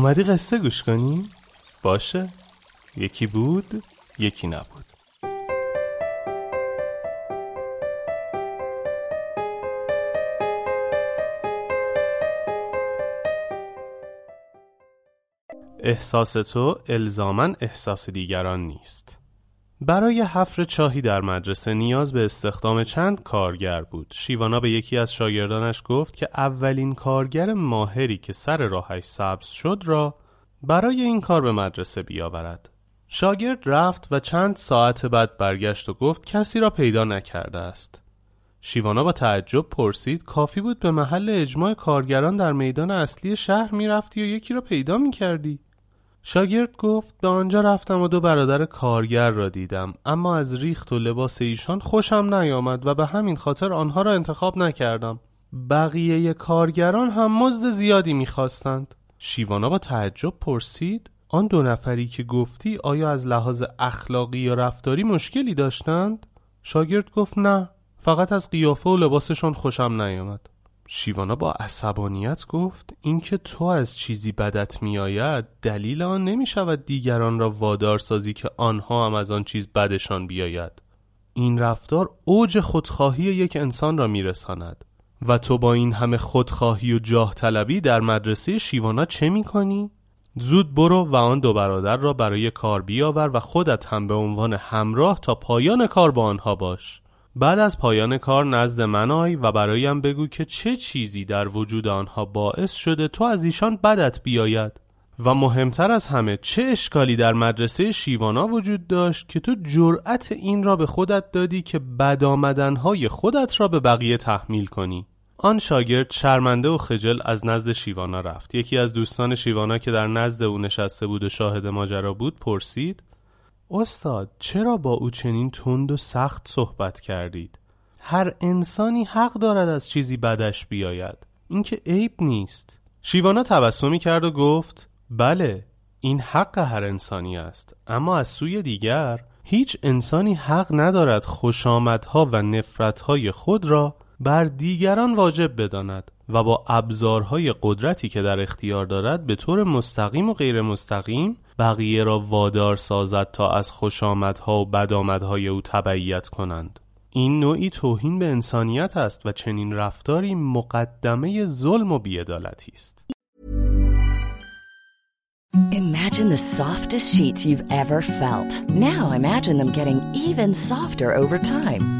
اومدی قصه گوش کنی؟ باشه. یکی بود یکی نبود. احساس تو الزامن احساس دیگران نیست. برای حفر چاهی در مدرسه نیاز به استخدام چند کارگر بود. شیوانا به یکی از شاگردانش گفت که اولین کارگر ماهری که سر راهش سبز شد را برای این کار به مدرسه بیاورد. شاگرد رفت و چند ساعت بعد برگشت و گفت کسی را پیدا نکرده است. شیوانا با تعجب پرسید کافی بود به محل اجماع کارگران در میدان اصلی شهر می‌رفتی و یکی را پیدا می‌کردی؟ شاگرد گفت به آنجا رفتم و دو برادر کارگر را دیدم اما از ریخت و لباس ایشان خوشم نیامد و به همین خاطر آنها را انتخاب نکردم. بقیه کارگران هم مزد زیادی می‌خواستند. شیوانا با تعجب پرسید آن دو نفری که گفتی آیا از لحاظ اخلاقی یا رفتاری مشکلی داشتند؟ شاگرد گفت نه فقط از قیافه و لباسشان خوشم نیامد. شیوانا با عصبانیت گفت اینکه تو از چیزی بدت میآید دلیل آن نمی شود دیگران را وادار سازی که آنها هم از آن چیز بدشان بیاید. این رفتار اوج خودخواهی یک انسان را میرساند. و تو با این همه خودخواهی و جاه طلبی در مدرسه شیوانا چه می کنی؟ زود برو و آن دو برادر را برای کار بیاور و خودت هم به عنوان همراه تا پایان کار با آنها باش. بعد از پایان کار نزد من آی و برایم بگو که چه چیزی در وجود آنها باعث شده تو از ایشان بدت بیاید. و مهمتر از همه چه اشکالی در مدرسه شیوانا وجود داشت که تو جرأت این را به خودت دادی که بد آمدنهای خودت را به بقیه تحمیل کنی. آن شاگرد شرمنده و خجل از نزد شیوانا رفت. یکی از دوستان شیوانا که در نزد او نشسته بود و شاهد ماجرا بود پرسید استاد چرا با او چنین تند و سخت صحبت کردید؟ هر انسانی حق دارد از چیزی بدش بیاید. اینکه عیب نیست. شیوانا تبسمی کرد و گفت بله این حق هر انسانی است اما از سوی دیگر هیچ انسانی حق ندارد خوشامدها و نفرتهای خود را بر دیگران واجب بداند و با ابزارهای قدرتی که در اختیار دارد به طور مستقیم و غیر مستقیم بقیه را وادار سازد تا از خوشامدها و بدآمدهای او تبعیت کنند این نوعی توهین به انسانیت است و چنین رفتاری مقدمه ظلم و بیعدالتی است Imagine the softest sheets you've ever felt. Now imagine them getting even softer over time.